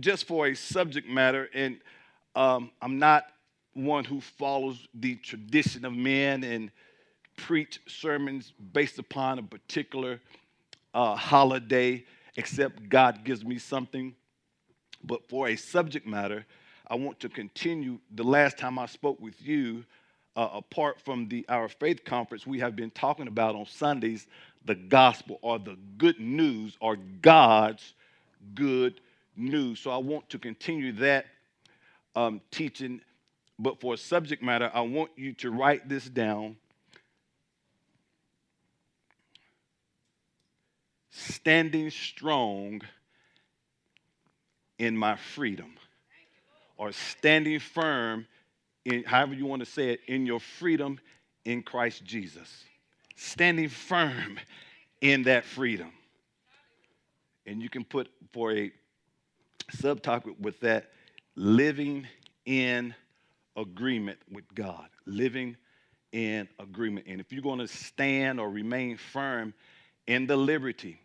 just for a subject matter, and um, I'm not one who follows the tradition of men and preach sermons based upon a particular uh, holiday, except God gives me something. But for a subject matter, I want to continue. The last time I spoke with you, uh, apart from the Our Faith conference, we have been talking about on Sundays the gospel or the good news or God's good news. So I want to continue that um, teaching. But for subject matter, I want you to write this down. Standing strong in my freedom, or standing firm in, however you want to say it, in your freedom in Christ Jesus. Standing firm in that freedom. And you can put for a subtopic with that living in agreement with God. Living in agreement. And if you're going to stand or remain firm in the liberty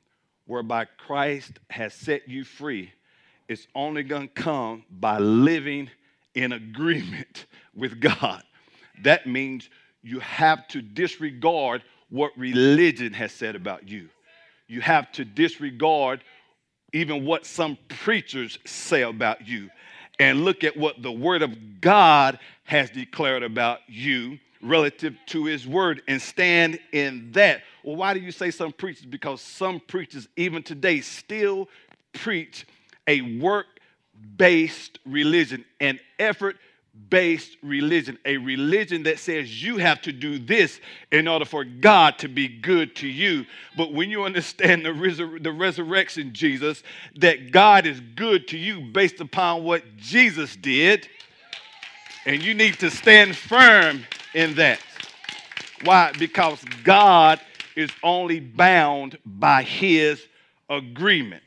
whereby Christ has set you free, it's only going to come by living in agreement with God. That means you have to disregard what religion has said about you. You have to disregard even what some preachers say about you and look at what the Word of God has declared about you relative to His Word and stand in that. Well, why do you say some preachers? Because some preachers, even today, still preach a work based religion, an effort based religion, a religion that says you have to do this in order for God to be good to you. But when you understand the, resur- the resurrection, Jesus, that God is good to you based upon what Jesus did, and you need to stand firm in that. Why? Because God is only bound by His agreement,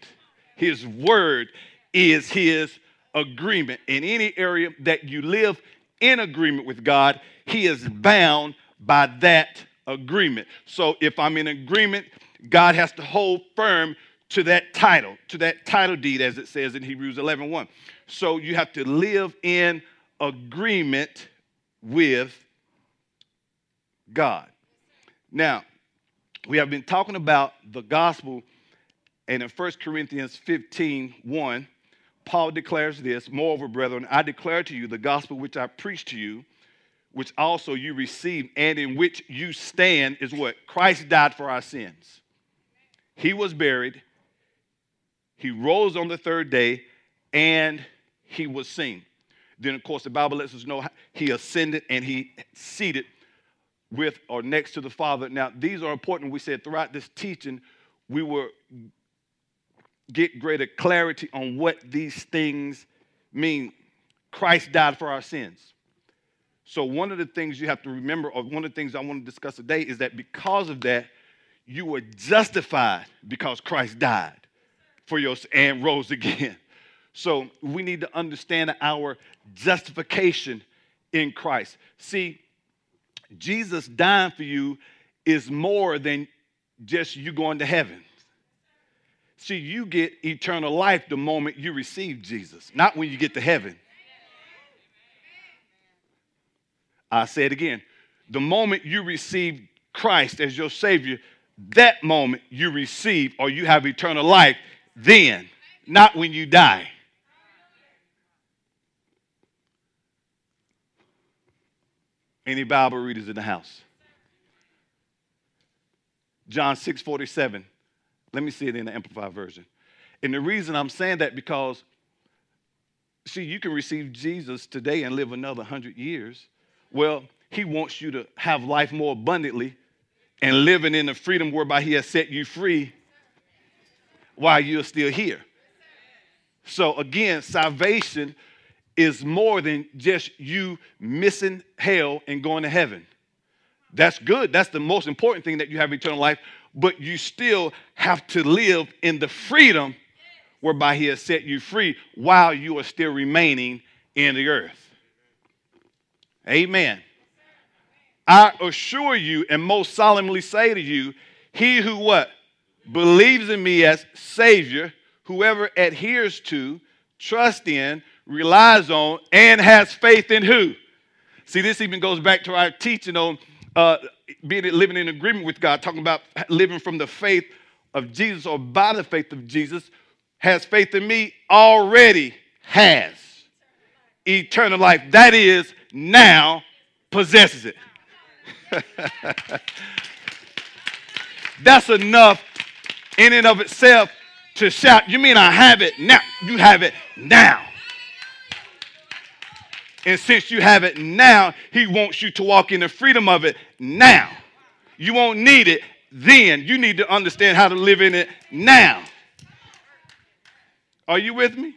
His word is His agreement. In any area that you live in agreement with God, He is bound by that agreement. So if I'm in agreement, God has to hold firm to that title, to that title deed, as it says in Hebrews 11 1. So you have to live in agreement with God. Now, we have been talking about the gospel, and in 1 Corinthians 15 1, Paul declares this Moreover, brethren, I declare to you the gospel which I preached to you, which also you received, and in which you stand, is what? Christ died for our sins. He was buried, he rose on the third day, and he was seen. Then, of course, the Bible lets us know he ascended and he seated with or next to the Father. Now, these are important. We said throughout this teaching, we were get greater clarity on what these things mean. Christ died for our sins. So, one of the things you have to remember, or one of the things I want to discuss today, is that because of that, you were justified because Christ died for your sins and rose again. So, we need to understand our justification in Christ. See, Jesus dying for you is more than just you going to heaven. See, you get eternal life the moment you receive Jesus, not when you get to heaven. I say it again. The moment you receive Christ as your Savior, that moment you receive or you have eternal life, then, not when you die. Any Bible readers in the house? John 6 47. Let me see it in the Amplified Version. And the reason I'm saying that because, see, you can receive Jesus today and live another 100 years. Well, he wants you to have life more abundantly and living in the freedom whereby he has set you free while you're still here. So, again, salvation is more than just you missing hell and going to heaven. That's good. That's the most important thing that you have eternal life but you still have to live in the freedom whereby He has set you free while you are still remaining in the earth. Amen. I assure you and most solemnly say to you, he who what? Believes in me as Savior, whoever adheres to, trusts in, relies on, and has faith in who? See, this even goes back to our teaching on uh, being living in agreement with God, talking about living from the faith of Jesus or by the faith of Jesus. Has faith in me already has eternal life. That is now possesses it. That's enough in and of itself to shout, You mean I have it now? You have it now. And since you have it now, He wants you to walk in the freedom of it now. You won't need it then. You need to understand how to live in it now. Are you with me?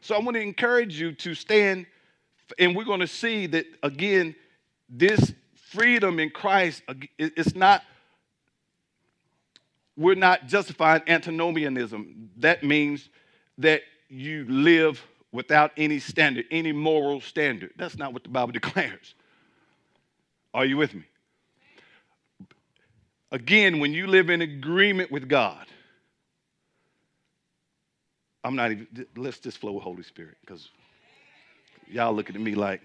So I want to encourage you to stand, and we're going to see that again, this freedom in Christ, it's not, we're not justifying antinomianism. That means that you live without any standard, any moral standard. That's not what the Bible declares. Are you with me? Again, when you live in agreement with God, I'm not even, let's just flow with Holy Spirit because y'all looking at me like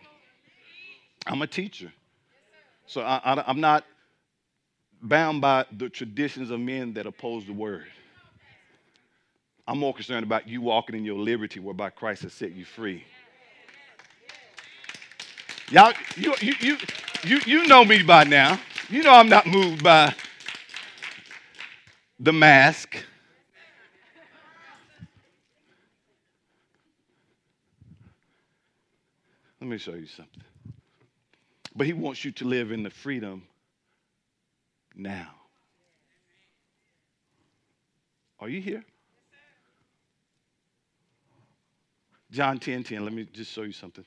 I'm a teacher. So I, am not bound by the traditions of men that oppose the word. I'm more concerned about you walking in your liberty whereby Christ has set you free. Y'all, you, you, you, you, you know me by now. You know I'm not moved by the mask. Let me show you something. But he wants you to live in the freedom now. Are you here? John 10 10, let me just show you something.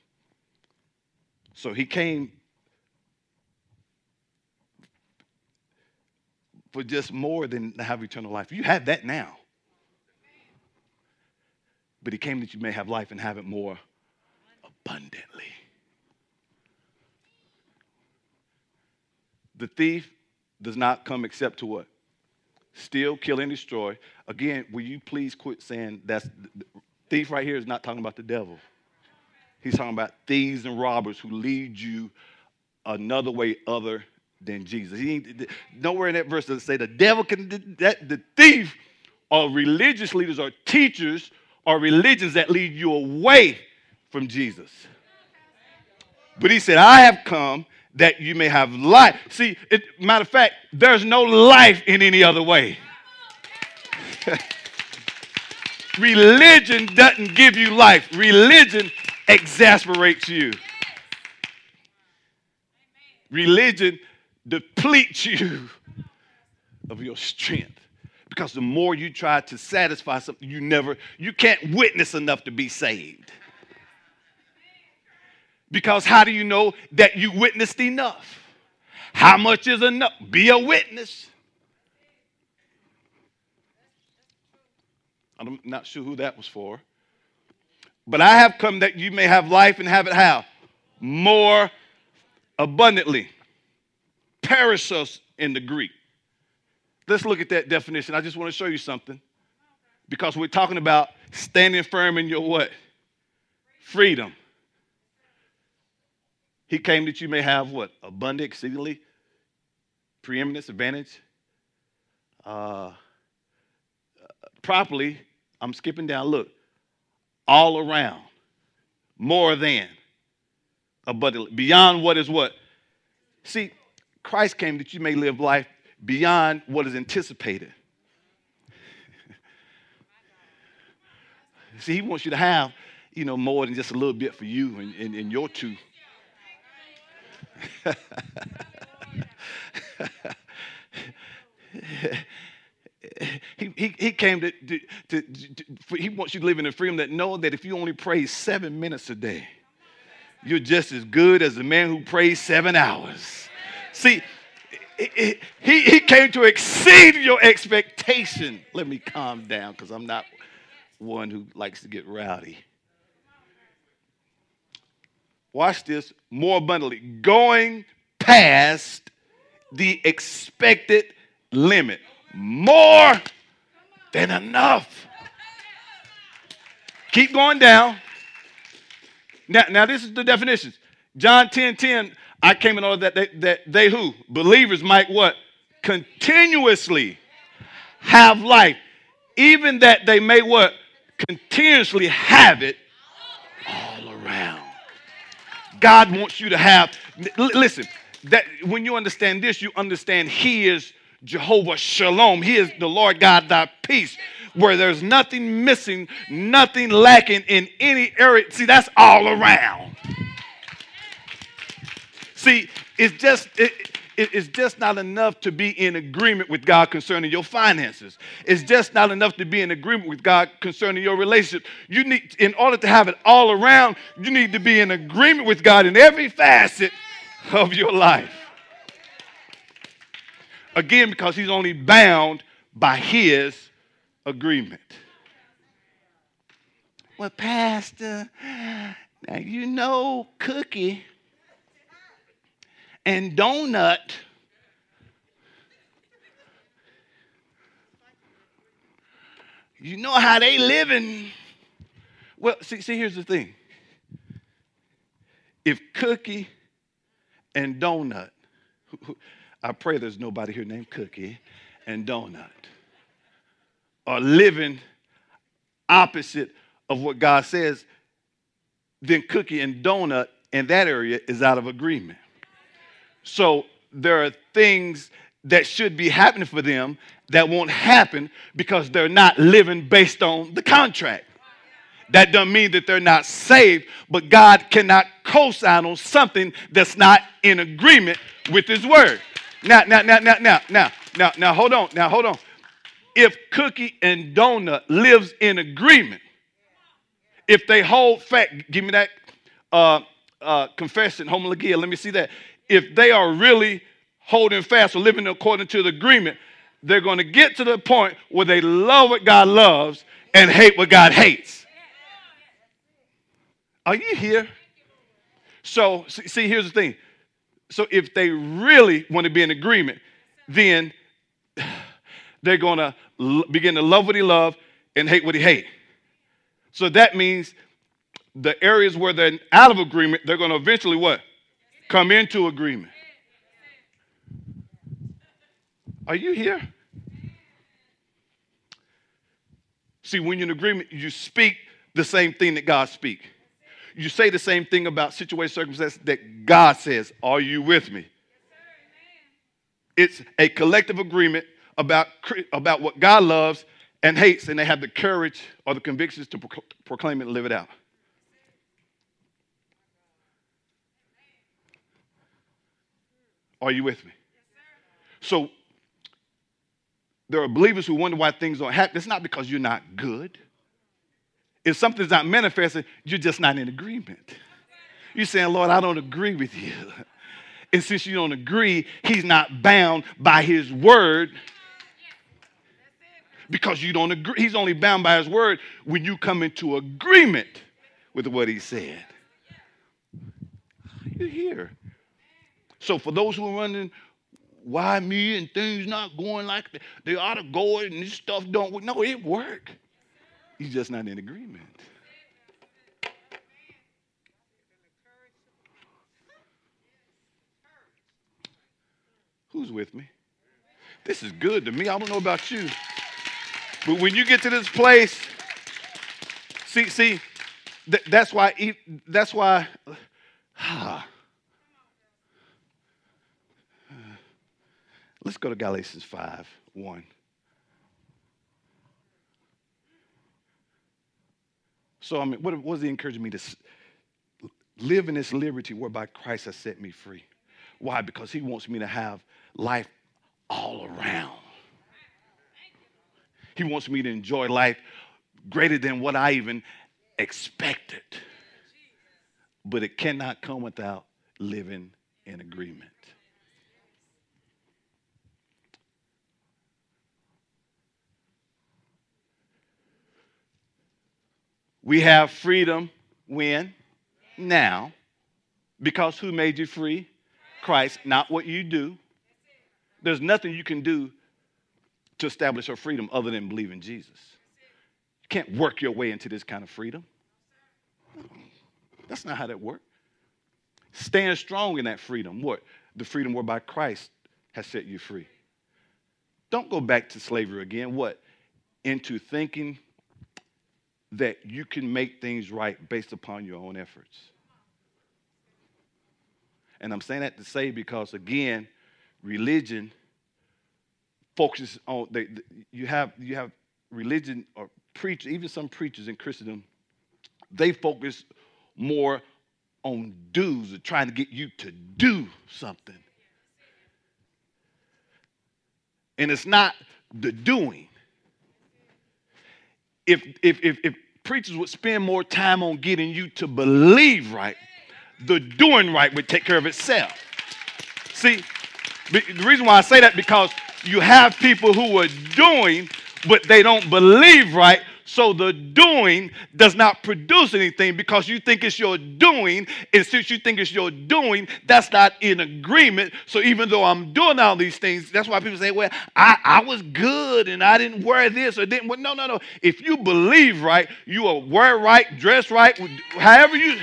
So he came for just more than to have eternal life. You have that now. But he came that you may have life and have it more abundantly. The thief does not come except to what? Steal, kill, and destroy. Again, will you please quit saying that's thief right here is not talking about the devil. He's talking about thieves and robbers who lead you another way other than Jesus. He nowhere in that verse does it say the devil can that the thief or religious leaders or teachers or religions that lead you away from Jesus. But he said, I have come that you may have life. See, it, matter of fact, there's no life in any other way. Religion doesn't give you life, religion exasperates you. Religion depletes you of your strength. Because the more you try to satisfy something, you never, you can't witness enough to be saved. Because how do you know that you witnessed enough? How much is enough? Be a witness. I'm not sure who that was for. But I have come that you may have life and have it how? More abundantly. Perissos in the Greek. Let's look at that definition. I just want to show you something. Because we're talking about standing firm in your what? Freedom. He came that you may have what? Abundant, exceedingly, preeminence, advantage. Uh, properly, I'm skipping down. Look, all around, more than, abundantly, beyond what is what? See, Christ came that you may live life beyond what is anticipated. See, he wants you to have, you know, more than just a little bit for you and, and, and your two. he, he, he came to, to, to, to, he wants you to live in the freedom that know that if you only pray seven minutes a day, you're just as good as the man who prays seven hours. See, he, he came to exceed your expectation. Let me calm down because I'm not one who likes to get rowdy watch this, more abundantly, going past the expected limit. More than enough. Keep going down. Now, now this is the definitions. John 10 10, I came in order that they, that they who? Believers might what? Continuously have life. Even that they may what? Continuously have it all around. God wants you to have, listen, that when you understand this, you understand He is Jehovah Shalom. He is the Lord God, thy peace where there's nothing missing, nothing lacking in any area. See, that's all around. See, it's just it, it's just not enough to be in agreement with God concerning your finances. It's just not enough to be in agreement with God concerning your relationship. You need, in order to have it all around, you need to be in agreement with God in every facet of your life. Again, because He's only bound by His agreement. Well, Pastor, now you know cookie and donut. You know how they living. Well, see, see, here's the thing. If Cookie and Donut, I pray there's nobody here named Cookie and Donut, are living opposite of what God says, then cookie and donut in that area is out of agreement. So there are things that should be happening for them that won't happen because they're not living based on the contract. That doesn't mean that they're not saved, but God cannot co sign on something that's not in agreement with His word. Now, now, now, now, now, now, now, now, hold on. Now, hold on if Cookie and Donut lives in agreement, if they hold fast, give me that uh, uh, confession, homologia, let me see that. If they are really holding fast or living according to the agreement, they're going to get to the point where they love what God loves and hate what God hates. Are you here? So, see, here's the thing. So, if they really want to be in agreement, then they're going to begin to love what he loved and hate what he hate. So that means the areas where they're out of agreement, they're going to eventually what? Come into agreement. Are you here? See, when you're in agreement, you speak the same thing that God speaks. You say the same thing about situation, circumstances that God says. Are you with me? It's a collective agreement about, about what God loves and hates, and they have the courage or the convictions to proclaim it and live it out. Are you with me? So, there are believers who wonder why things don't happen. It's not because you're not good. If something's not manifesting, you're just not in agreement. You're saying, Lord, I don't agree with you. And since you don't agree, He's not bound by His word because you don't agree. He's only bound by his word when you come into agreement with what he said. You're here. So for those who are wondering why me and things not going like they, ought to go and this stuff don't work. No, it work. He's just not in agreement. Who's with me? This is good to me. I don't know about you. But when you get to this place, see, see, th- that's why, that's why, ah. Let's go to Galatians 5 1. So, I mean, what, what is he encouraging me to live in this liberty whereby Christ has set me free? Why? Because he wants me to have life all around. He wants me to enjoy life greater than what I even expected. But it cannot come without living in agreement. We have freedom when? Now. Because who made you free? Christ, not what you do. There's nothing you can do to establish your freedom other than believe in Jesus. You can't work your way into this kind of freedom. That's not how that works. Stand strong in that freedom. What? The freedom whereby Christ has set you free. Don't go back to slavery again. What? Into thinking that you can make things right based upon your own efforts. And I'm saying that to say because, again, religion focuses on, they, you, have, you have religion or preach, even some preachers in Christendom, they focus more on do's trying to get you to do something. And it's not the doing. If, if, if, if preachers would spend more time on getting you to believe right, the doing right would take care of itself. See, the reason why I say that because you have people who are doing, but they don't believe right, so the doing does not produce anything because you think it's your doing. And since you think it's your doing, that's not in agreement. So even though I'm doing all these things, that's why people say, well, I, I was good and I didn't wear this or didn't. Well, no, no, no. If you believe right, you will wear right, dress right, however you.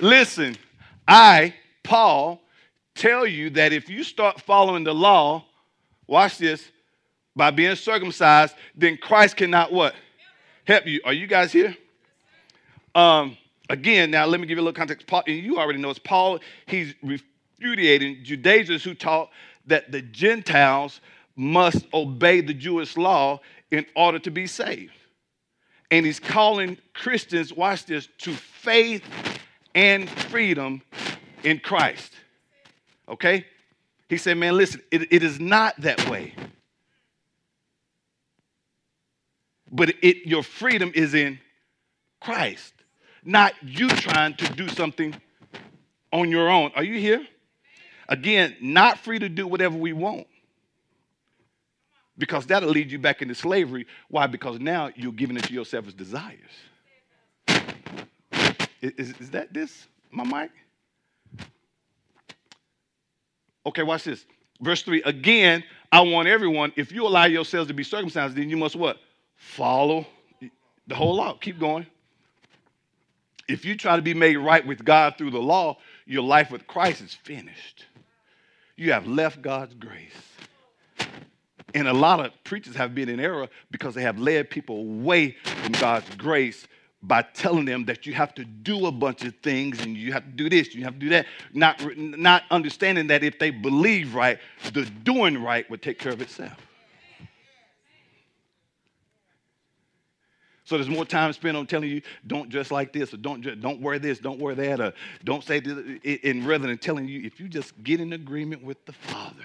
Listen, I, Paul, tell you that if you start following the law, watch this, by being circumcised, then Christ cannot what? Help you. Are you guys here? Um, again, now let me give you a little context. Paul, and you already know it's Paul, he's refuting Judaizers who taught that the Gentiles must obey the Jewish law in order to be saved. And he's calling Christians, watch this, to faith and freedom in Christ. Okay? He said, Man, listen, it, it is not that way. But it, your freedom is in Christ, not you trying to do something on your own. Are you here? Again, not free to do whatever we want. Because that'll lead you back into slavery. Why? Because now you're giving it to yourself as desires. Is, is that this? My mic? Okay, watch this. Verse 3 again, I want everyone, if you allow yourselves to be circumcised, then you must what? Follow the whole law. Keep going. If you try to be made right with God through the law, your life with Christ is finished. You have left God's grace. And a lot of preachers have been in error because they have led people away from God's grace by telling them that you have to do a bunch of things and you have to do this, you have to do that, not, not understanding that if they believe right, the doing right would take care of itself. So there's more time spent on telling you don't dress like this or don't don't wear this, don't wear that, or don't say this, and rather than telling you if you just get in agreement with the Father.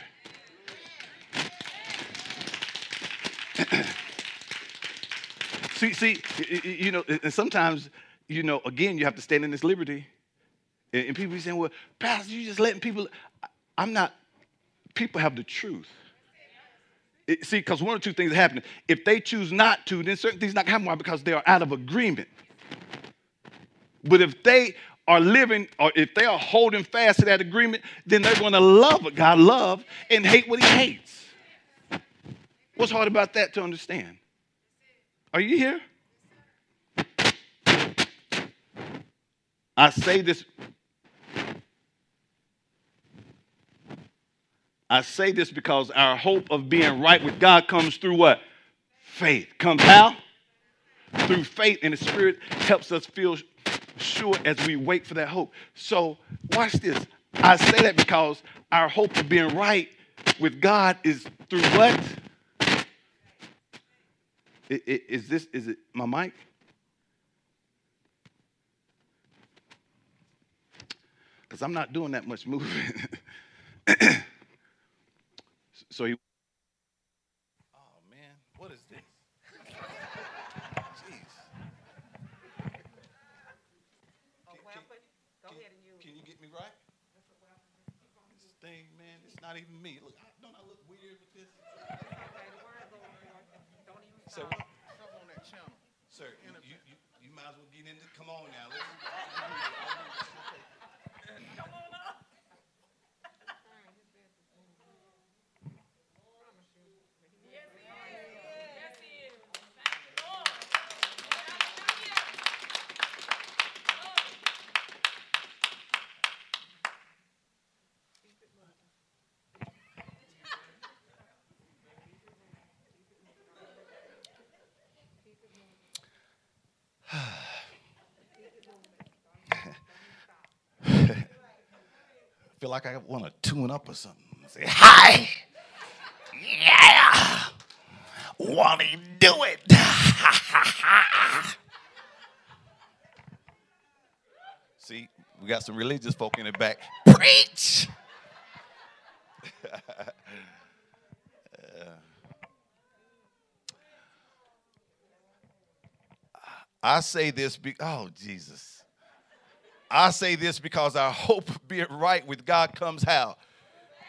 See, see, you know, and sometimes, you know, again, you have to stand in this liberty. And people be saying, well, Pastor, you just letting people. I'm not, people have the truth. It, see, because one or two things are happening. If they choose not to, then certain things not happen. Why? Because they are out of agreement. But if they are living, or if they are holding fast to that agreement, then they're going to love what God loves and hate what He hates. What's hard about that to understand? Are you here? I say this. I say this because our hope of being right with God comes through what? Faith. Comes how? Through faith, and the Spirit helps us feel sure as we wait for that hope. So, watch this. I say that because our hope of being right with God is through what? Is this, is it my mic? Because I'm not doing that much moving. so he, oh man, what is this? Jeez. Can, can, can you get me right? This thing, man, it's not even me. Look, don't I look weird with this? Say what? Come on that channel. Sir, you, you, you might as well get in. Come on now. Come feel like I want to tune up or something. Say, hi. Yeah. Want to do it? See, we got some religious folk in the back. Preach. I say this, be- oh, Jesus. I say this because our hope of being right with God comes how?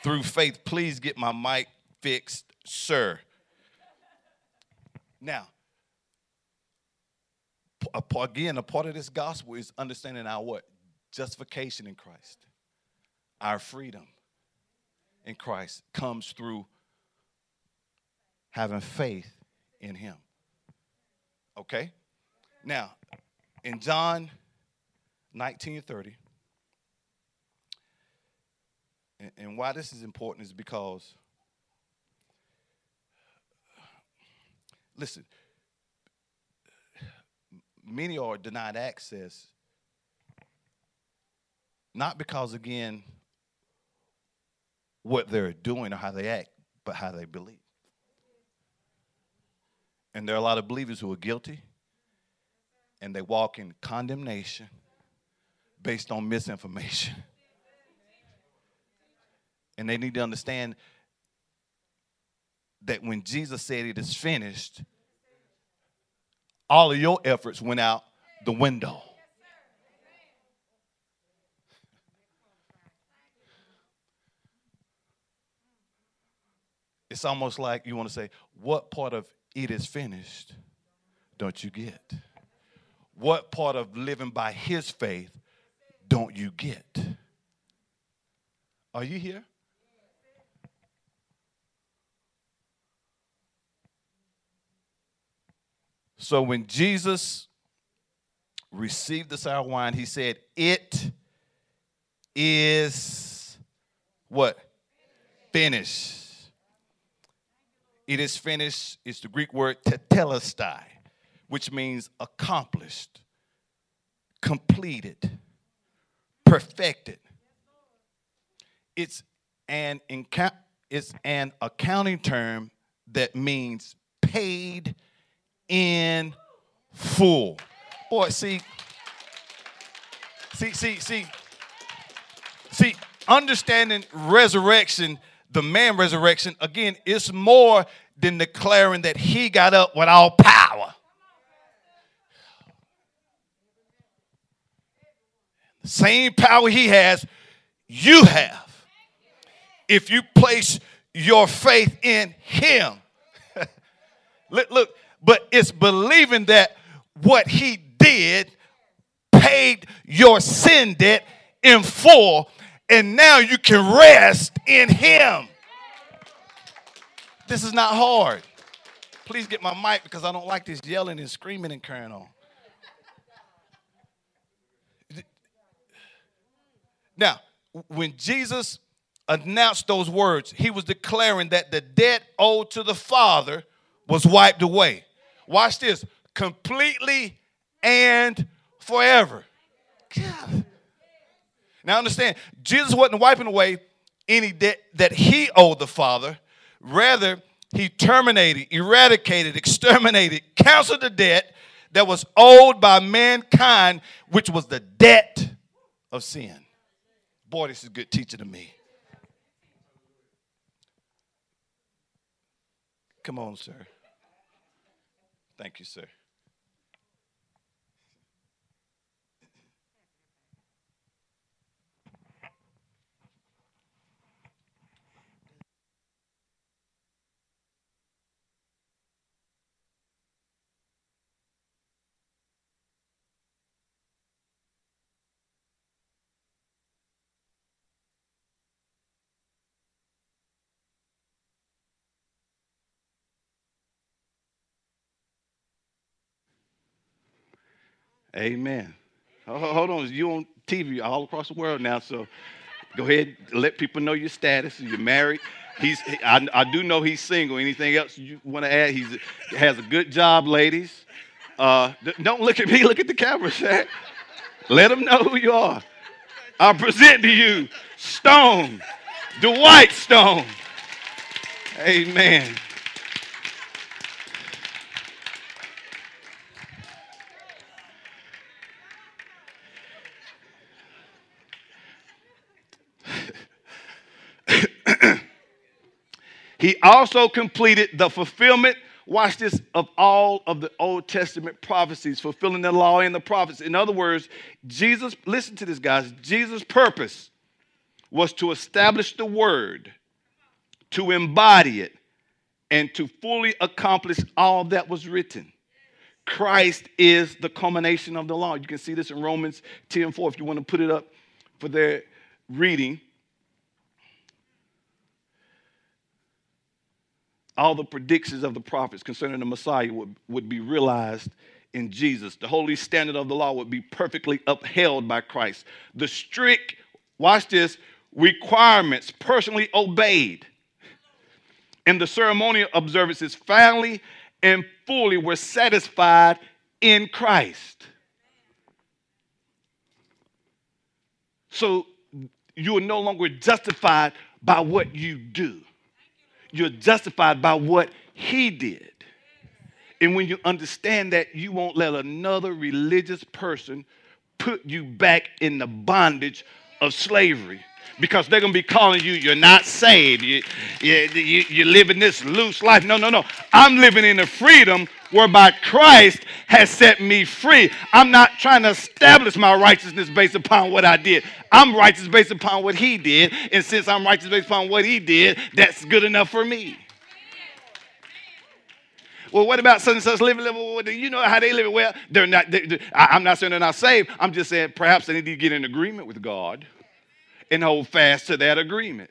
Through faith. Please get my mic fixed, sir. Now, again, a part of this gospel is understanding our what? Justification in Christ. Our freedom in Christ comes through having faith in Him. Okay? Now, in John 19 30, and, and why this is important is because, listen, many are denied access, not because, again, what they're doing or how they act, but how they believe. And there are a lot of believers who are guilty and they walk in condemnation based on misinformation. And they need to understand that when Jesus said it is finished, all of your efforts went out the window. It's almost like you want to say, What part of it is finished don't you get? What part of living by his faith don't you get? Are you here? So when Jesus received the sour wine, he said, It is what? Finished. It is finished. It's the Greek word tetelestai which means accomplished, completed, perfected. It's an, it's an accounting term that means paid in full. Boy, see, see, see, see, see, understanding resurrection, the man resurrection, again, it's more than declaring that he got up with all power. Same power he has, you have. If you place your faith in him. look, but it's believing that what he did paid your sin debt in full, and now you can rest in him. This is not hard. Please get my mic because I don't like this yelling and screaming and carrying on. Now, when Jesus announced those words, he was declaring that the debt owed to the Father was wiped away. Watch this completely and forever. God. Now, understand, Jesus wasn't wiping away any debt that he owed the Father. Rather, he terminated, eradicated, exterminated, canceled the debt that was owed by mankind, which was the debt of sin. Boy, this is a good teaching to me. Come on, sir. Thank you, sir. Amen. hold on, you on TV all across the world now, so go ahead, let people know your status. You're married. He's, I, I do know he's single. Anything else you want to add? He has a good job, ladies. Uh, don't look at me. Look at the camera, Shaq. Let them know who you are. I present to you Stone, white stone. Amen. He also completed the fulfillment watch this, of all of the Old Testament prophecies, fulfilling the law and the prophets. In other words, Jesus, listen to this, guys, Jesus' purpose was to establish the word, to embody it, and to fully accomplish all that was written. Christ is the culmination of the law. You can see this in Romans 10 4 if you want to put it up for their reading. All the predictions of the prophets concerning the Messiah would, would be realized in Jesus. The holy standard of the law would be perfectly upheld by Christ. The strict, watch this, requirements personally obeyed. And the ceremonial observances finally and fully were satisfied in Christ. So you are no longer justified by what you do you're justified by what he did. And when you understand that, you won't let another religious person put you back in the bondage of slavery because they're going to be calling you, you're not saved. You, you, you, you're living this loose life. No, no, no. I'm living in the freedom whereby Christ has set me free. I'm not trying to establish my righteousness based upon what I did. I'm righteous based upon what he did. And since I'm righteous based upon what he did, that's good enough for me. Well, what about such and such living? Living you know how they live? Well, they're not. They, I'm not saying they're not saved. I'm just saying perhaps they need to get in agreement with God and hold fast to that agreement.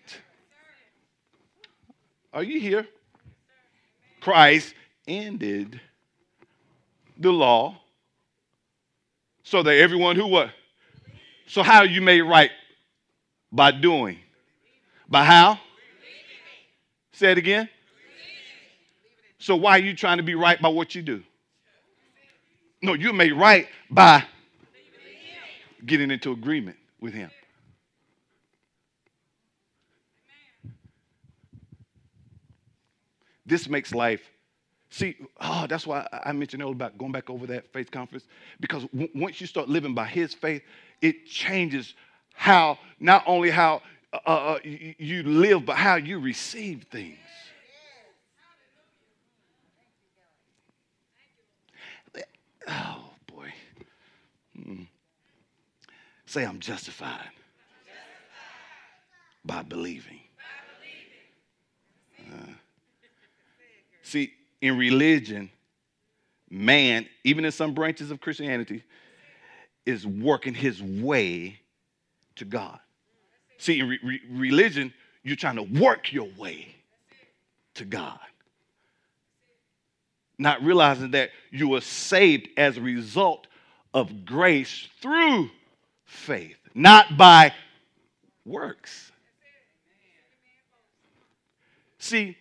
Are you here? Christ ended the law so that everyone who what? So how you made right? By doing. By how? Say it again. So why are you trying to be right by what you do? No, you're made right by getting into agreement with him. This makes life. See, oh, that's why I mentioned earlier about going back over that faith conference. Because w- once you start living by His faith, it changes how, not only how uh, uh, uh you live, but how you receive things. Oh, boy. Hmm. Say, I'm justified, justified. by believing. By believing. Uh, See, in religion, man, even in some branches of Christianity, is working his way to God. See, in re- re- religion, you're trying to work your way to God. Not realizing that you were saved as a result of grace through faith, not by works. See,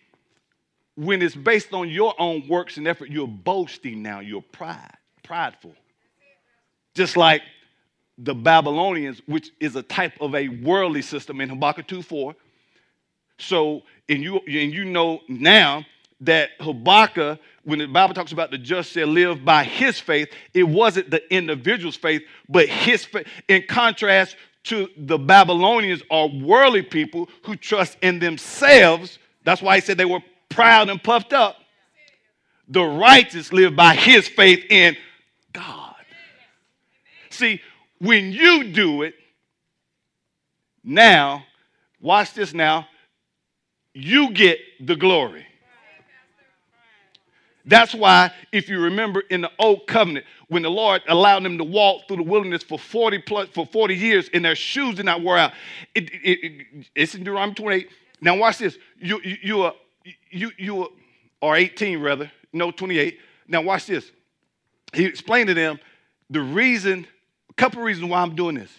when it's based on your own works and effort, you're boasting now, you're pride, prideful. Just like the Babylonians, which is a type of a worldly system in Habakkuk 2:4. So, and you and you know now that Habakkuk, when the Bible talks about the just shall live by his faith, it wasn't the individual's faith, but his faith. In contrast to the Babylonians are worldly people who trust in themselves. That's why he said they were proud and puffed up. The righteous live by his faith in God. See, when you do it, now, watch this now, you get the glory. That's why, if you remember in the old covenant, when the Lord allowed them to walk through the wilderness for 40 plus for 40 years and their shoes did not wear out, it, it, it, it's in Deuteronomy 28. Now watch this. You, you, you are you, you are 18 rather, no, 28. Now watch this. He explained to them the reason, a couple reasons why I'm doing this.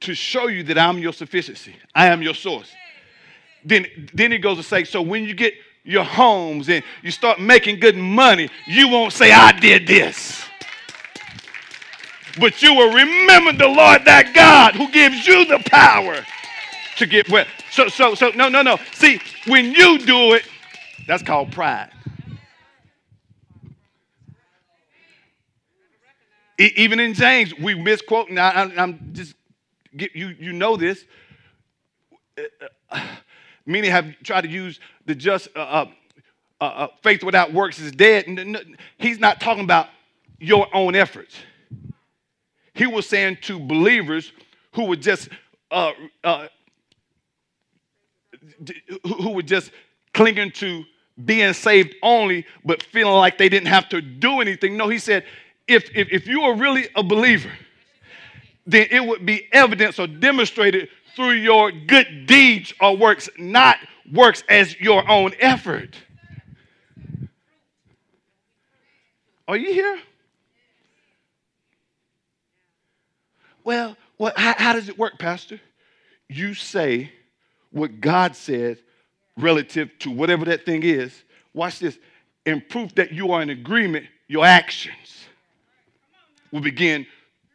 To show you that I'm your sufficiency. I am your source. Then, then he goes to say, so when you get your homes and you start making good money, you won't say, I did this. but you will remember the Lord that God who gives you the power to get well. So, so, so, no, no, no. See, when you do it, that's called pride. E- even in James, we misquote. Now, I, am just get, you. You know this. many have tried to use the just uh, uh, uh, uh faith without works is dead. He's not talking about your own efforts. He was saying to believers who were just uh, uh, who were just clinging to being saved only, but feeling like they didn't have to do anything. No, he said, if, if, if you are really a believer, then it would be evidence or demonstrated through your good deeds or works, not works as your own effort. Are you here? Well, what, how, how does it work, Pastor? You say what God says relative to whatever that thing is. Watch this. And proof that you are in agreement, your actions will begin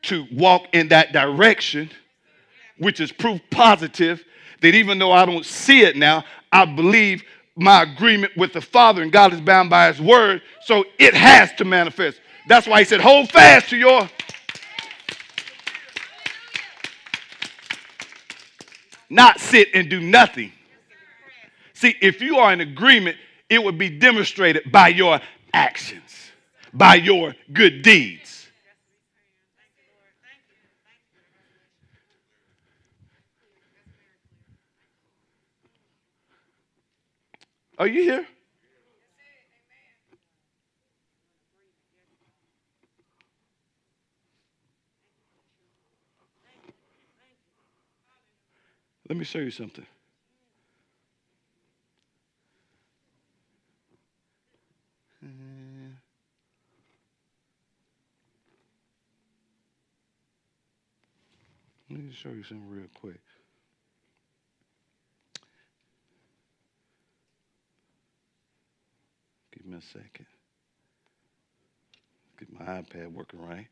to walk in that direction, which is proof positive that even though I don't see it now, I believe my agreement with the Father and God is bound by His word, so it has to manifest. That's why He said, hold fast to your. Not sit and do nothing. See, if you are in agreement, it would be demonstrated by your actions, by your good deeds. Are you here? Let me show you something. Let me show you something real quick. Give me a second. Get my iPad working right.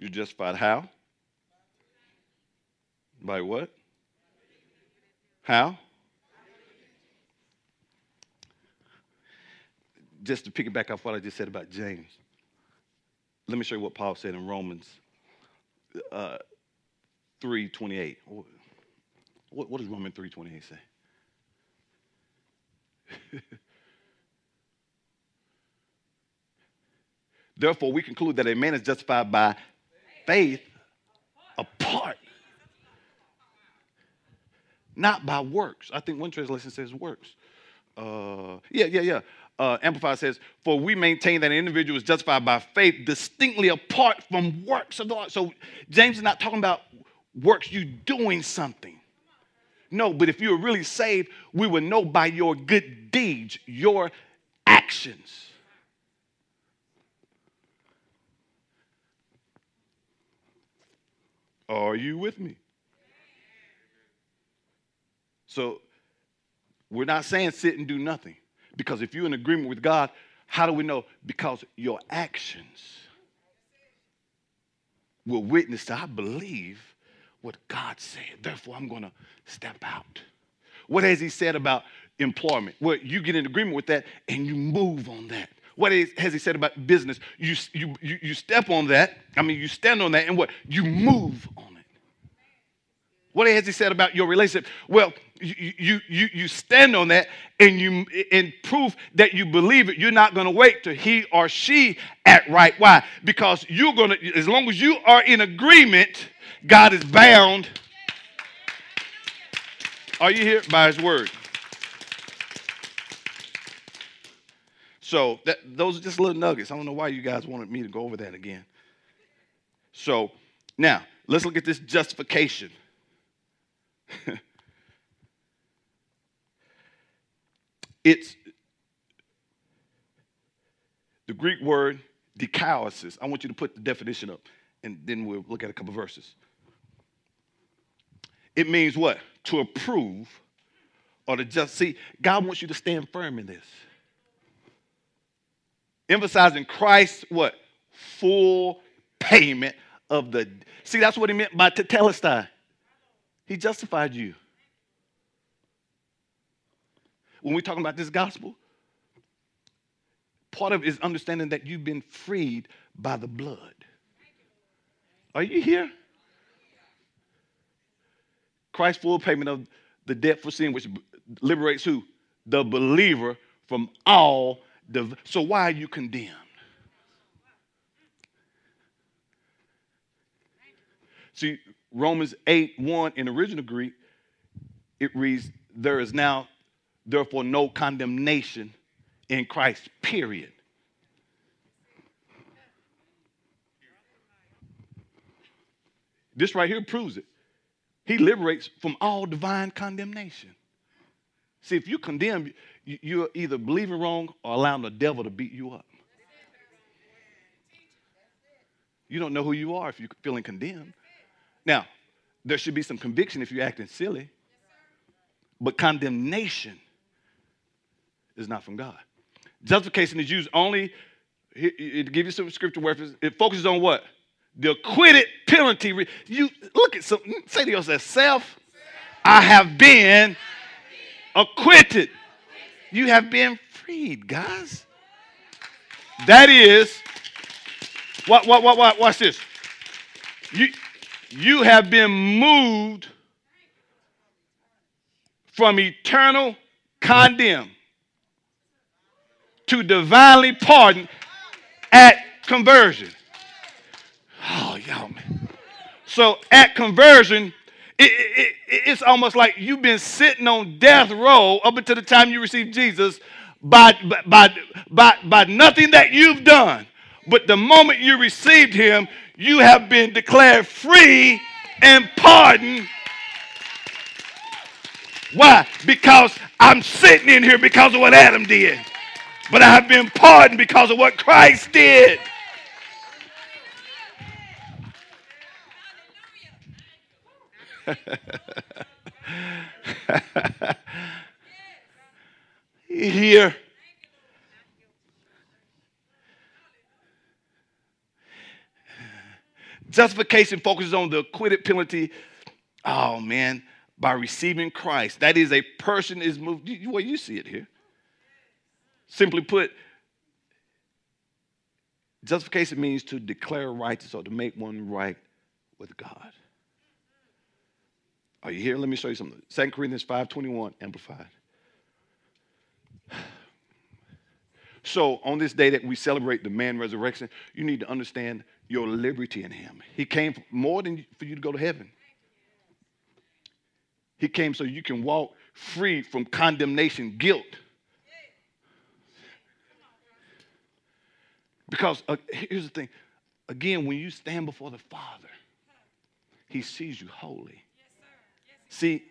You're justified how? By what? How? Just to piggyback off what I just said about James, let me show you what Paul said in Romans uh, 3.28. What, what does Romans 3.28 say? Therefore, we conclude that a man is justified by faith apart, not by works. I think one translation says works. Uh, yeah, yeah, yeah. Uh, Amplified says, For we maintain that an individual is justified by faith distinctly apart from works of the law. So James is not talking about works, you doing something. No, but if you are really saved, we will know by your good deeds, your actions. Are you with me? So we're not saying sit and do nothing. Because if you're in agreement with God, how do we know? Because your actions will witness to, I believe what God said. Therefore, I'm going to step out. What has He said about employment? Well, you get in agreement with that and you move on that. What has he said about business? You, you, you, step on that. I mean, you stand on that, and what? You move on it. What has he said about your relationship? Well, you, you, you, you stand on that and you in proof that you believe it, you're not going to wait till he or she act right. Why? Because you're going to, as long as you are in agreement, God is bound. Are you here? By his word. So that, those are just little nuggets. I don't know why you guys wanted me to go over that again. So now let's look at this justification. it's the Greek word dikaiosis. I want you to put the definition up. and then we'll look at a couple verses. It means what? To approve or to just see. God wants you to stand firm in this. Emphasizing Christ's what? Full payment of the. See, that's what he meant by tetelestai. He justified you. When we're talking about this gospel, part of it is understanding that you've been freed by the blood. Are you here? Christ's full payment of the debt for sin, which liberates who? The believer from all. So why are you condemned? See, Romans 8 1 in original Greek, it reads, There is now, therefore, no condemnation in Christ, period. This right here proves it. He liberates from all divine condemnation. See, if you condemn, you're either believing wrong or allowing the devil to beat you up. You don't know who you are if you're feeling condemned. Now, there should be some conviction if you're acting silly, but condemnation is not from God. Justification is used only, it give you some scripture reference, it focuses on what? The acquitted penalty. You look at some, say to yourself, self, I have been acquitted. You have been freed, guys. That is, what, what, what, what, watch this. You, you have been moved from eternal condemn to divinely pardon at conversion. Oh, y'all, man. So at conversion, it, it, it's almost like you've been sitting on death row up until the time you receive Jesus by, by, by, by nothing that you've done. But the moment you received him, you have been declared free and pardoned. Why? Because I'm sitting in here because of what Adam did. But I have been pardoned because of what Christ did. here. Justification focuses on the acquitted penalty. Oh man, by receiving Christ. That is a person is moved. Well, you see it here. Simply put, justification means to declare righteous or to make one right with God. Are you here? Let me show you something. 2 Corinthians 5:21 amplified. So, on this day that we celebrate the man resurrection, you need to understand your liberty in him. He came more than for you to go to heaven. He came so you can walk free from condemnation, guilt. Because uh, here's the thing again, when you stand before the Father, He sees you holy. See,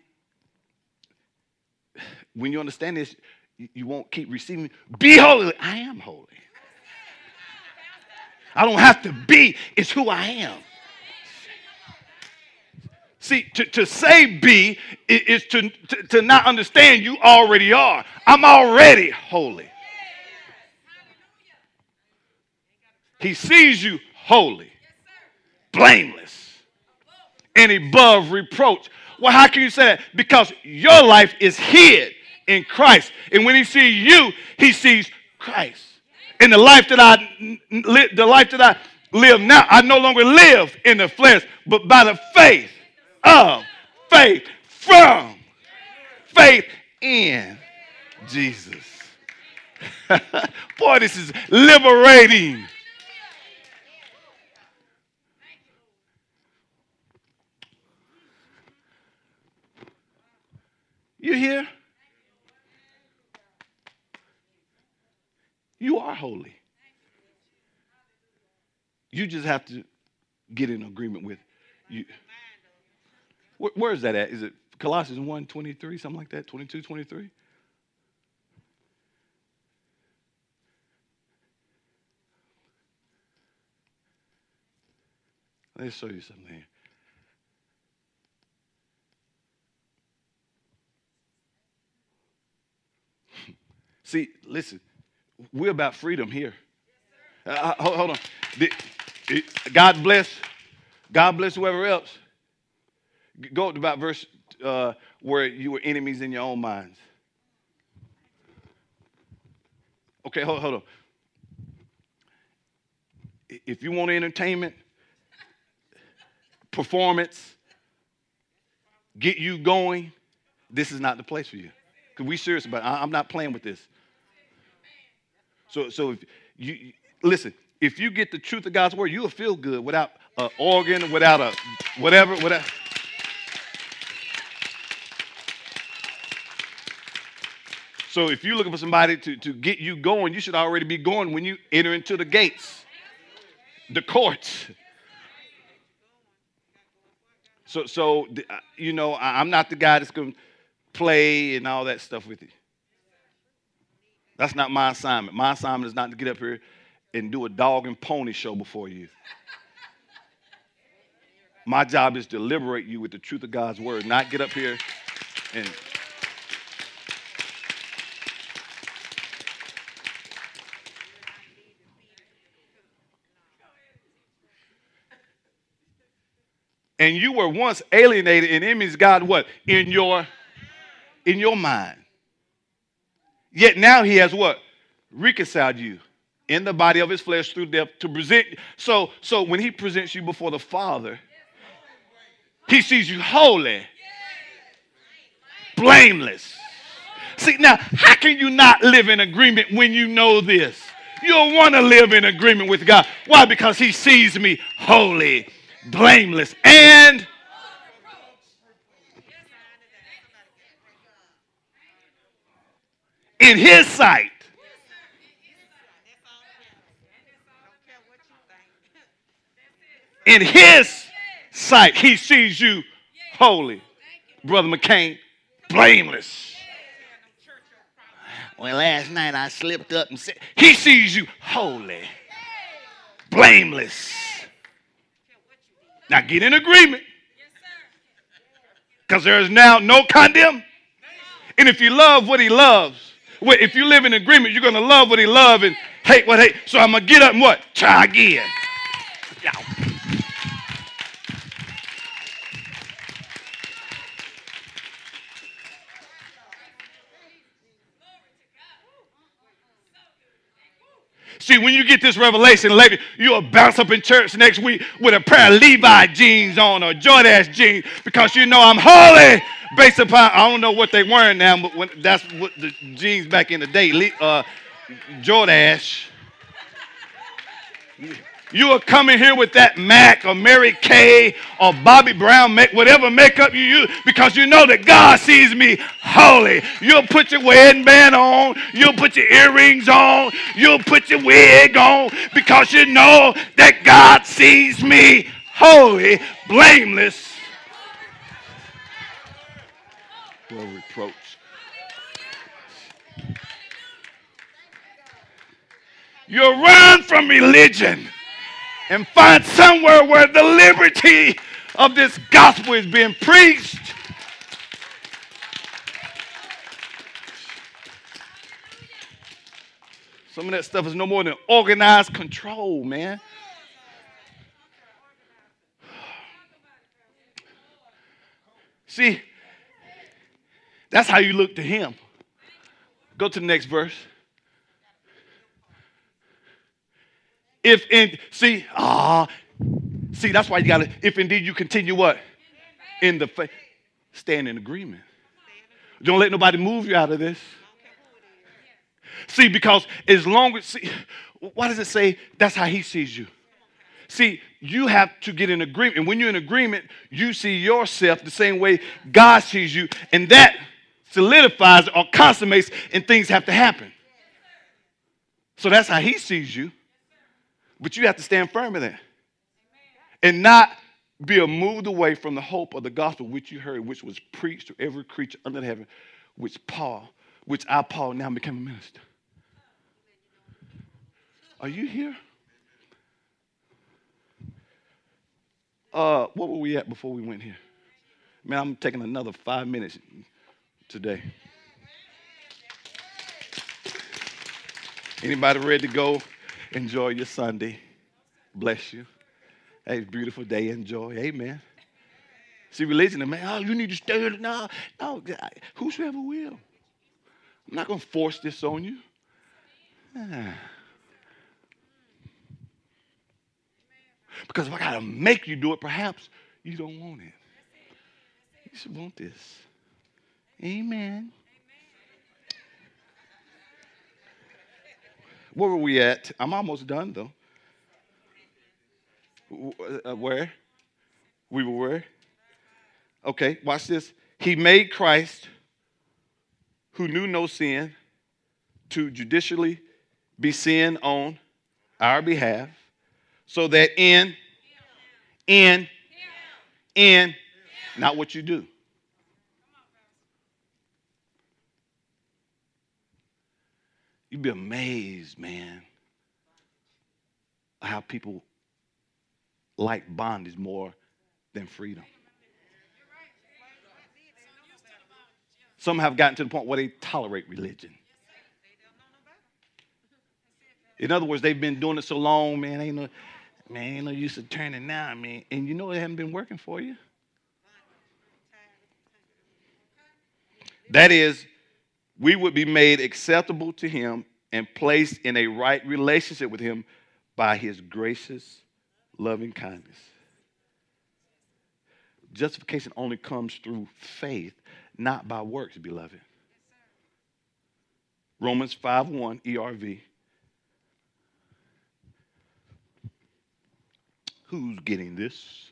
when you understand this, you won't keep receiving. Be holy. I am holy. I don't have to be, it's who I am. See, to, to say be is to, to, to not understand you already are. I'm already holy. He sees you holy, blameless, and above reproach. Well, how can you say that? Because your life is hid in Christ. And when he sees you, he sees Christ. In the life that I the life that I live now, I no longer live in the flesh, but by the faith of faith from faith in Jesus. Boy, this is liberating. You here? You are holy. You just have to get in agreement with you. Where, where is that at? Is it Colossians 1 23, something like that? 22, 23? Let me show you something here. See, listen, we're about freedom here. Uh, uh hold, hold, on. The, God bless, God bless whoever else. Go to about verse uh, where you were enemies in your own minds. Okay, hold, hold on. If you want entertainment, performance, get you going, this is not the place for you. Because we serious about it. I'm not playing with this. So, so if you listen, if you get the truth of God's word, you'll feel good without an organ, without a whatever. So if you're looking for somebody to, to get you going, you should already be going when you enter into the gates, the courts. So, so uh, you know, I'm not the guy that's going to play and all that stuff with you. That's not my assignment. My assignment is not to get up here and do a dog and pony show before you. My job is to liberate you with the truth of God's word, not get up here and and you were once alienated and enemies God what? In your in your mind. Yet now he has what? Reconciled you in the body of his flesh through death to present. So, so when he presents you before the Father, he sees you holy, blameless. See, now, how can you not live in agreement when you know this? You'll want to live in agreement with God. Why? Because he sees me holy, blameless, and in his sight. In his sight, he sees you holy. Brother McCain, blameless. Well, last night I slipped up and said, He sees you holy, blameless. Now get in agreement. Because there is now no condemn. And if you love what he loves, if you live in agreement, you're going to love what he loves and hate what hate. So I'm going to get up and what? Try again. See, when you get this revelation later, you'll bounce up in church next week with a pair of Levi jeans on or Jordache jeans because you know I'm holy based upon, I don't know what they wearing now, but when, that's what the jeans back in the day, uh, Jordache. You are coming here with that Mac or Mary Kay or Bobbi Brown, make, whatever makeup you use, because you know that God sees me holy. You'll put your wedding band on, you'll put your earrings on, you'll put your wig on, because you know that God sees me holy, blameless. Reproach. You run from religion and find somewhere where the liberty of this gospel is being preached. Some of that stuff is no more than organized control, man. See, that's how you look to him. Go to the next verse. If in see, ah, see, that's why you gotta, if indeed you continue what? In the faith. Stand in agreement. Don't let nobody move you out of this. See, because as long as see, why does it say that's how he sees you? See, you have to get in agreement. And when you're in agreement, you see yourself the same way God sees you, and that solidifies or consummates, and things have to happen. So that's how he sees you. But you have to stand firm in that. And not be moved away from the hope of the gospel which you heard, which was preached to every creature under heaven, which Paul, which I, Paul, now became a minister. Are you here? Uh, what were we at before we went here? Man, I'm taking another five minutes today. Anybody ready to go? Enjoy your Sunday. Bless you. Hey, beautiful day. Enjoy. Amen. See, religion, man, oh, you need to stay. here. No, no, whosoever will. I'm not going to force this on you. Ah. Because if I got to make you do it, perhaps you don't want it. You should want this. Amen. Where were we at? I'm almost done though. Uh, where? We were where? Okay, watch this. He made Christ, who knew no sin, to judicially be sin on our behalf, so that in, in, in, not what you do. You'd be amazed, man, how people like bondage more than freedom. Some have gotten to the point where they tolerate religion. In other words, they've been doing it so long, man, ain't no, man, ain't no use of turning now, man. And you know it hasn't been working for you. That is, we would be made acceptable to him and placed in a right relationship with him by his gracious, loving kindness. Justification only comes through faith, not by works, beloved. Romans 5 1 ERV. Who's getting this?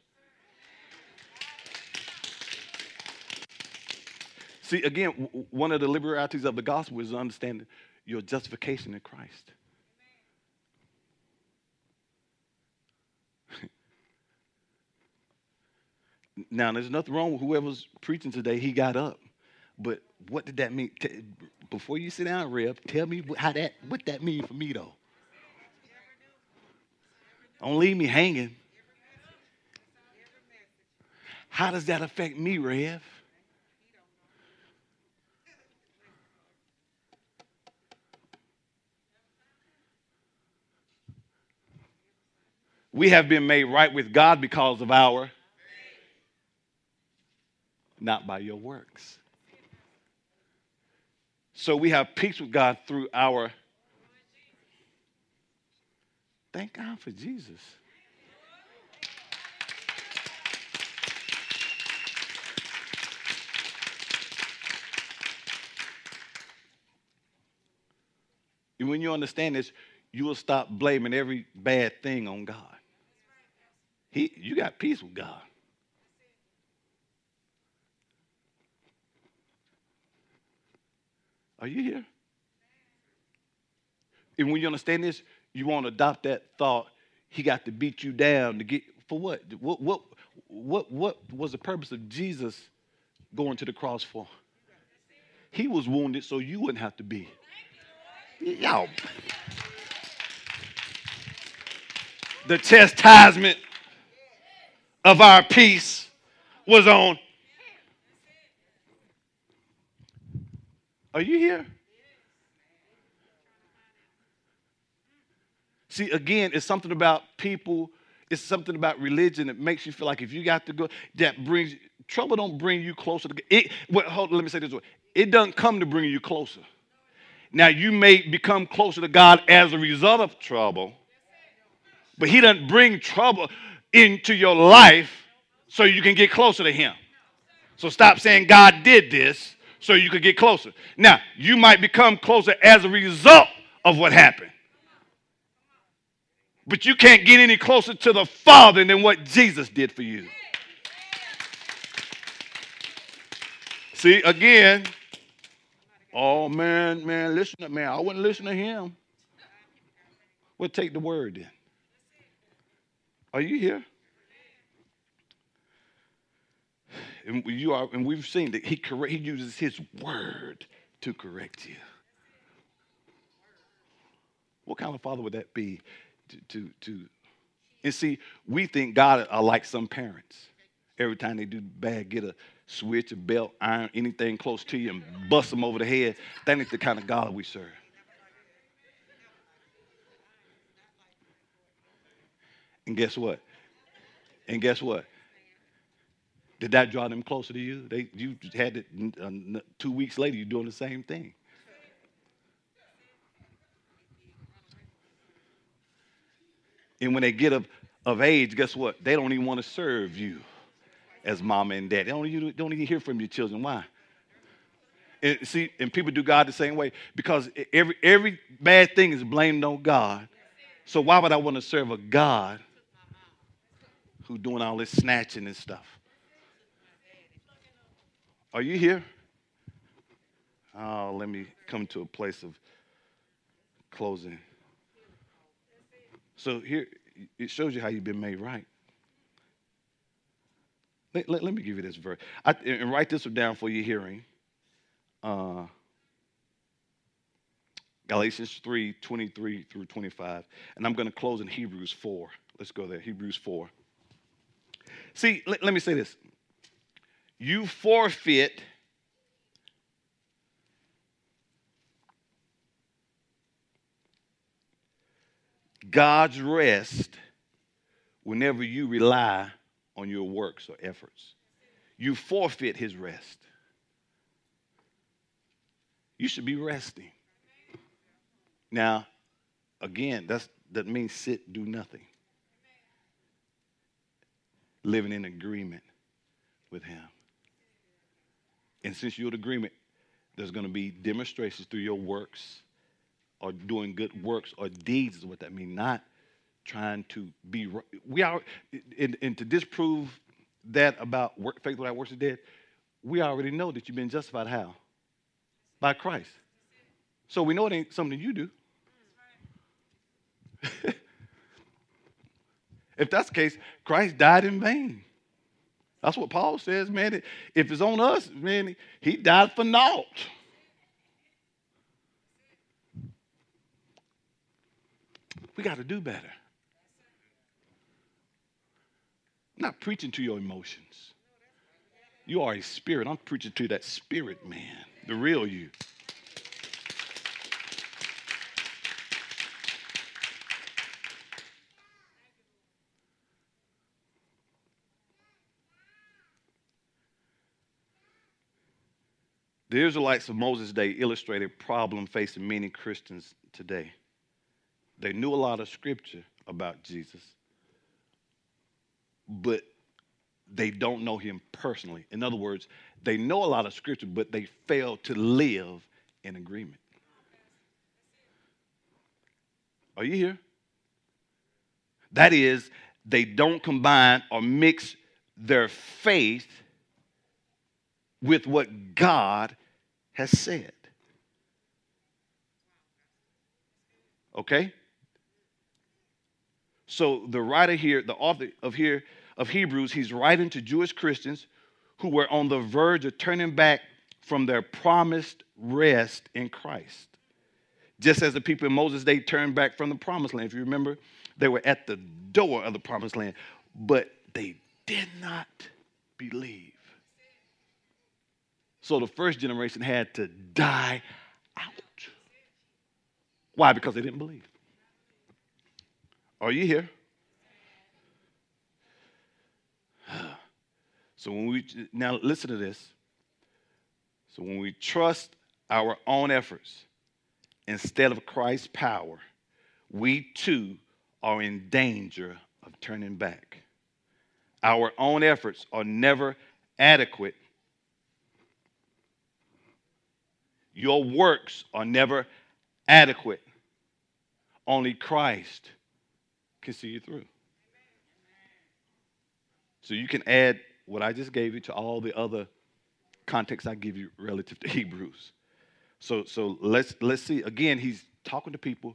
See, again, one of the liberalities of the gospel is understanding your justification in Christ. now, there's nothing wrong with whoever's preaching today. He got up, but what did that mean? Before you sit down, Reb, tell me how that what that mean for me though. Don't leave me hanging. How does that affect me, Rev? We have been made right with God because of our, not by your works. So we have peace with God through our. Thank God for Jesus. When you understand this, you will stop blaming every bad thing on God. He, you got peace with God. Are you here? And when you understand this, you won't adopt that thought. He got to beat you down to get for what? What what what what was the purpose of Jesus going to the cross for? He was wounded so you wouldn't have to be. Y'all. The chastisement of our peace was on. Are you here? See, again, it's something about people, it's something about religion that makes you feel like if you got to go, that brings trouble don't bring you closer to it. Well, hold, let me say this way. It doesn't come to bring you closer. Now you may become closer to God as a result of trouble, but He doesn't bring trouble into your life so you can get closer to Him. So stop saying God did this so you could get closer. Now, you might become closer as a result of what happened. But you can't get any closer to the Father than what Jesus did for you. See, again, oh man, man, listen to man. I wouldn't listen to him. We'll take the word then. Are you here? And you are, and we've seen that he correct, he uses his word to correct you. What kind of father would that be to, to, to And see, we think God are like some parents. Every time they do bad, get a switch, a belt, iron, anything close to you, and bust them over the head. That ain't the kind of God we serve. And guess what? And guess what? Did that draw them closer to you? They, you had it uh, two weeks later, you're doing the same thing. And when they get of, of age, guess what? They don't even want to serve you as mama and dad. They don't, you don't even hear from your children. Why? And see, and people do God the same way because every every bad thing is blamed on God. So why would I want to serve a God who's doing all this snatching and stuff? Are you here? Oh, let me come to a place of closing. So here, it shows you how you've been made right. Let, let, let me give you this verse. I, and write this down for your hearing. Uh, Galatians 3 23 through 25. And I'm going to close in Hebrews 4. Let's go there. Hebrews 4. See, let, let me say this. You forfeit God's rest whenever you rely on your works or efforts. You forfeit his rest. You should be resting. Now, again, that means sit, do nothing. Living in agreement with him. And since you're in agreement, there's going to be demonstrations through your works or doing good works or deeds is what that means, not trying to be. We are, and, and to disprove that about work, faith without works is dead, we already know that you've been justified how? By Christ. So we know it ain't something you do. if that's the case, Christ died in vain. That's what Paul says, man. If it's on us, man, he died for naught. We got to do better. I'm not preaching to your emotions. You are a spirit. I'm preaching to that spirit man, the real you. The Israelites of Moses' day illustrated a problem facing many Christians today. They knew a lot of scripture about Jesus, but they don't know him personally. In other words, they know a lot of scripture, but they fail to live in agreement. Are you here? That is, they don't combine or mix their faith with what God has said. Okay? So the writer here, the author of here of Hebrews, he's writing to Jewish Christians who were on the verge of turning back from their promised rest in Christ. Just as the people in Moses' day turned back from the promised land. If you remember, they were at the door of the promised land, but they did not believe. So the first generation had to die out. Why? Because they didn't believe. Are you here? So when we now listen to this. So when we trust our own efforts instead of Christ's power, we too are in danger of turning back. Our own efforts are never adequate. Your works are never adequate. Only Christ can see you through. So you can add what I just gave you to all the other context I give you relative to Hebrews. So, so let's let's see. Again, he's talking to people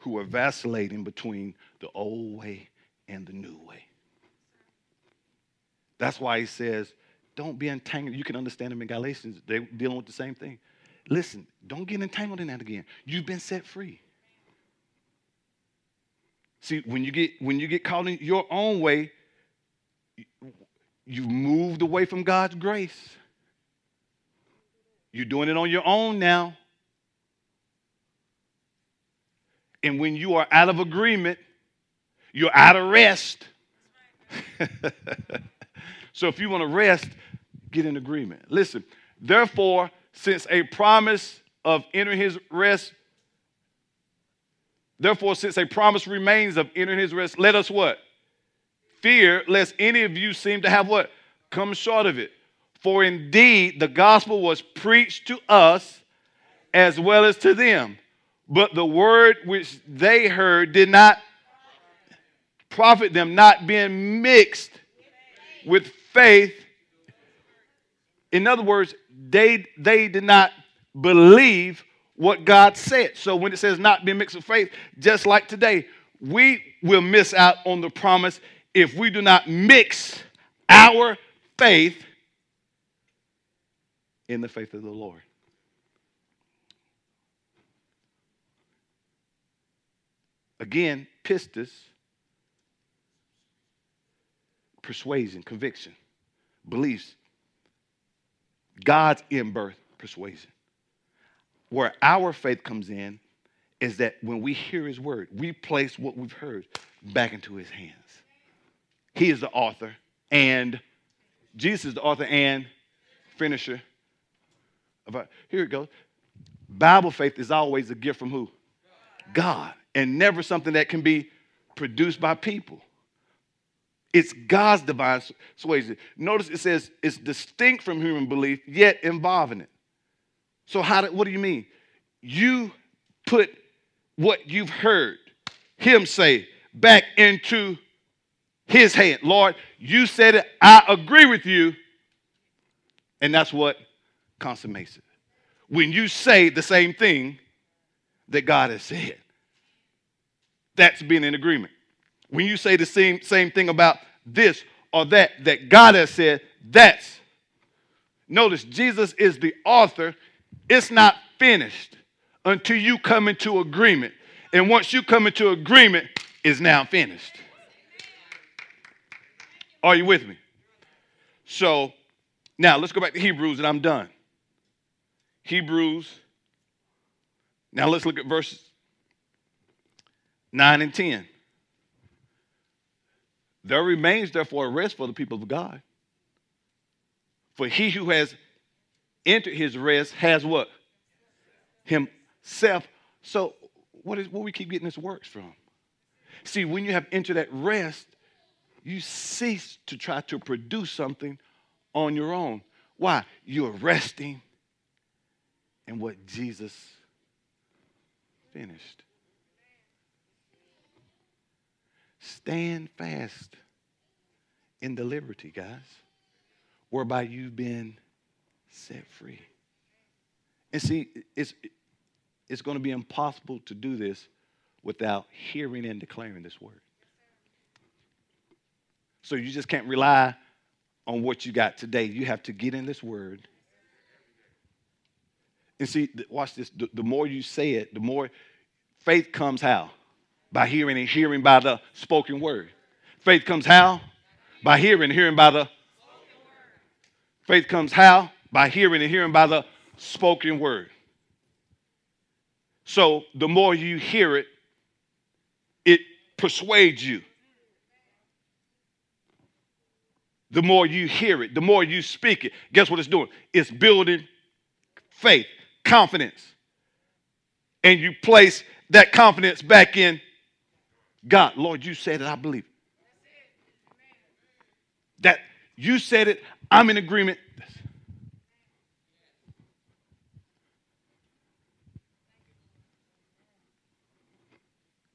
who are vacillating between the old way and the new way. That's why he says, don't be entangled. You can understand them in Galatians. They're dealing with the same thing. Listen, don't get entangled in that again. You've been set free. See, when you get when you get caught in your own way, you've moved away from God's grace. You're doing it on your own now. And when you are out of agreement, you're out of rest. so if you want to rest, get in agreement. Listen, therefore, since a promise of entering his rest, therefore, since a promise remains of entering his rest, let us what? Fear lest any of you seem to have what? Come short of it. For indeed the gospel was preached to us as well as to them. But the word which they heard did not profit them, not being mixed with faith. In other words, they, they did not believe what God said. So when it says not being mixed with faith, just like today, we will miss out on the promise if we do not mix our faith in the faith of the Lord. Again, pistis, persuasion, conviction, beliefs, God's in birth persuasion. Where our faith comes in is that when we hear his word, we place what we've heard back into his hands. He is the author and Jesus is the author and finisher of our. Here it goes. Bible faith is always a gift from who? God. And never something that can be produced by people. It's God's divine persuasion. Notice it says it's distinct from human belief, yet involving it. So, how do, what do you mean? You put what you've heard him say back into his hand. Lord, you said it. I agree with you. And that's what consummates it. When you say the same thing that God has said, that's being in agreement. When you say the same, same thing about this or that that God has said, that's. Notice Jesus is the author. It's not finished until you come into agreement. And once you come into agreement, it's now finished. Are you with me? So now let's go back to Hebrews and I'm done. Hebrews. Now let's look at verses 9 and 10. There remains therefore a rest for the people of God. For he who has entered his rest has what? Himself. So what is what we keep getting this works from? See, when you have entered that rest, you cease to try to produce something on your own. Why? You're resting in what Jesus finished. Stand fast in the liberty, guys, whereby you've been set free. And see, it's, it's going to be impossible to do this without hearing and declaring this word. So you just can't rely on what you got today. You have to get in this word. And see, watch this. The, the more you say it, the more faith comes how? By hearing and hearing by the spoken word. Faith comes how? By hearing hearing by the Faith comes how? By hearing and hearing by the spoken word. So the more you hear it, it persuades you. the more you hear it, the more you speak it, guess what it's doing? It's building faith, confidence. And you place that confidence back in God. Lord, you said it, I believe. That you said it, I'm in agreement.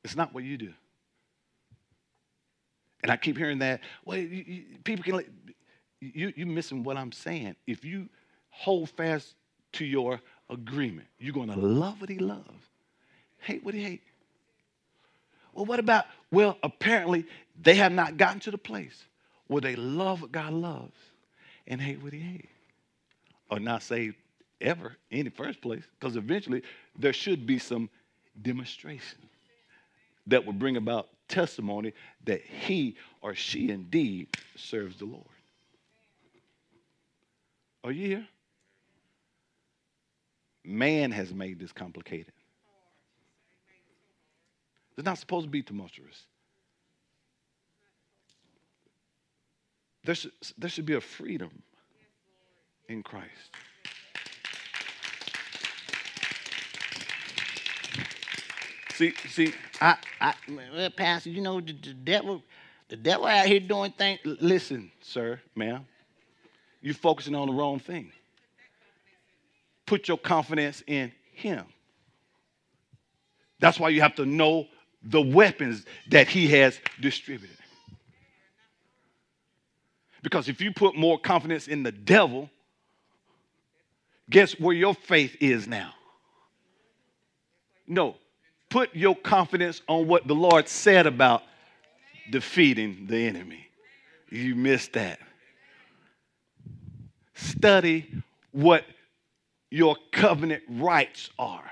It's not what you do. And I keep hearing that. Well, you, you, people can. You, you're missing what I'm saying. If you hold fast to your agreement, you're going to love what he loves, hate what he hates. Well, what about? Well, apparently they have not gotten to the place where they love what God loves and hate what he hates, or not saved ever in the first place, because eventually there should be some demonstration. that will bring about testimony that he or she indeed serves the Lord. Are you here? Man has made this complicated. It's not supposed to be tumultuous. There should, there should be a freedom in Christ. See, see, I, I, Pastor, you know the, the devil, the devil out here doing things. listen, sir, ma'am. You're focusing on the wrong thing. Put your confidence in Him. That's why you have to know the weapons that He has distributed. Because if you put more confidence in the devil, guess where your faith is now? No, put your confidence on what the Lord said about defeating the enemy. You missed that. Study what your covenant rights are.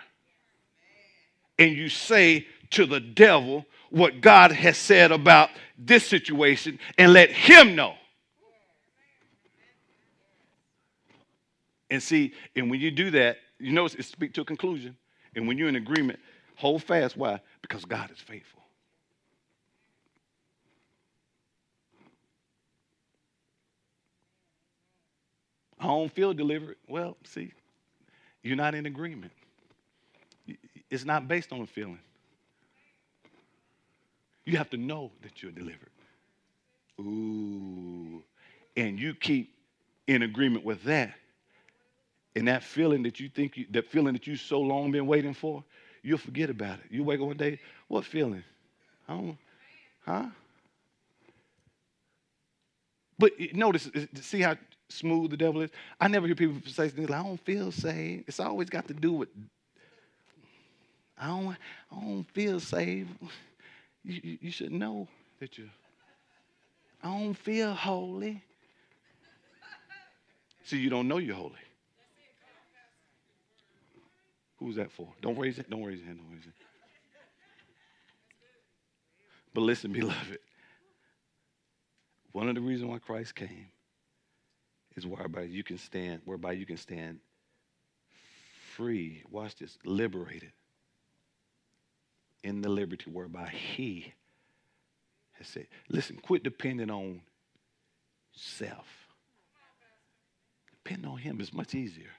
And you say to the devil what God has said about this situation and let him know. And see, and when you do that, you know it's speak to a conclusion. And when you're in agreement, hold fast. Why? Because God is faithful. I don't feel delivered. Well, see, you're not in agreement. It's not based on a feeling. You have to know that you're delivered. Ooh. And you keep in agreement with that. And that feeling that you think, you, that feeling that you so long been waiting for, you'll forget about it. You wake up one day, what feeling? I don't, huh? But notice, see how smooth the devil is? I never hear people say things like, I don't feel saved. It's always got to do with, I don't, I don't feel saved. You, you, should know that you, I don't feel holy. See, you don't know you're holy. Who's that for? Don't raise it. Don't raise your hand. Don't raise it. But listen, beloved. One of the reasons why Christ came is whereby you can stand, whereby you can stand free. Watch this, liberated in the liberty whereby He has said. Listen, quit depending on self. Depend on Him. It's much easier.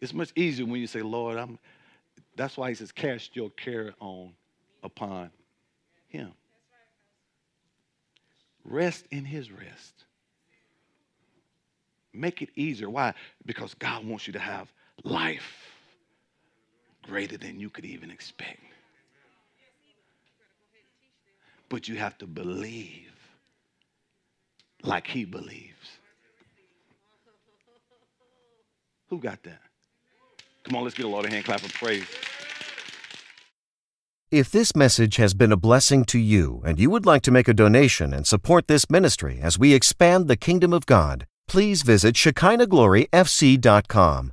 It's much easier when you say, Lord, I'm. That's why He says, cast your care on upon Him. Rest in His rest. Make it easier. Why? Because God wants you to have life greater than you could even expect. But you have to believe like He believes. Who got that? Come on, let's get a lot of hand clap of praise. If this message has been a blessing to you and you would like to make a donation and support this ministry as we expand the kingdom of God, please visit ShekinahGloryFC.com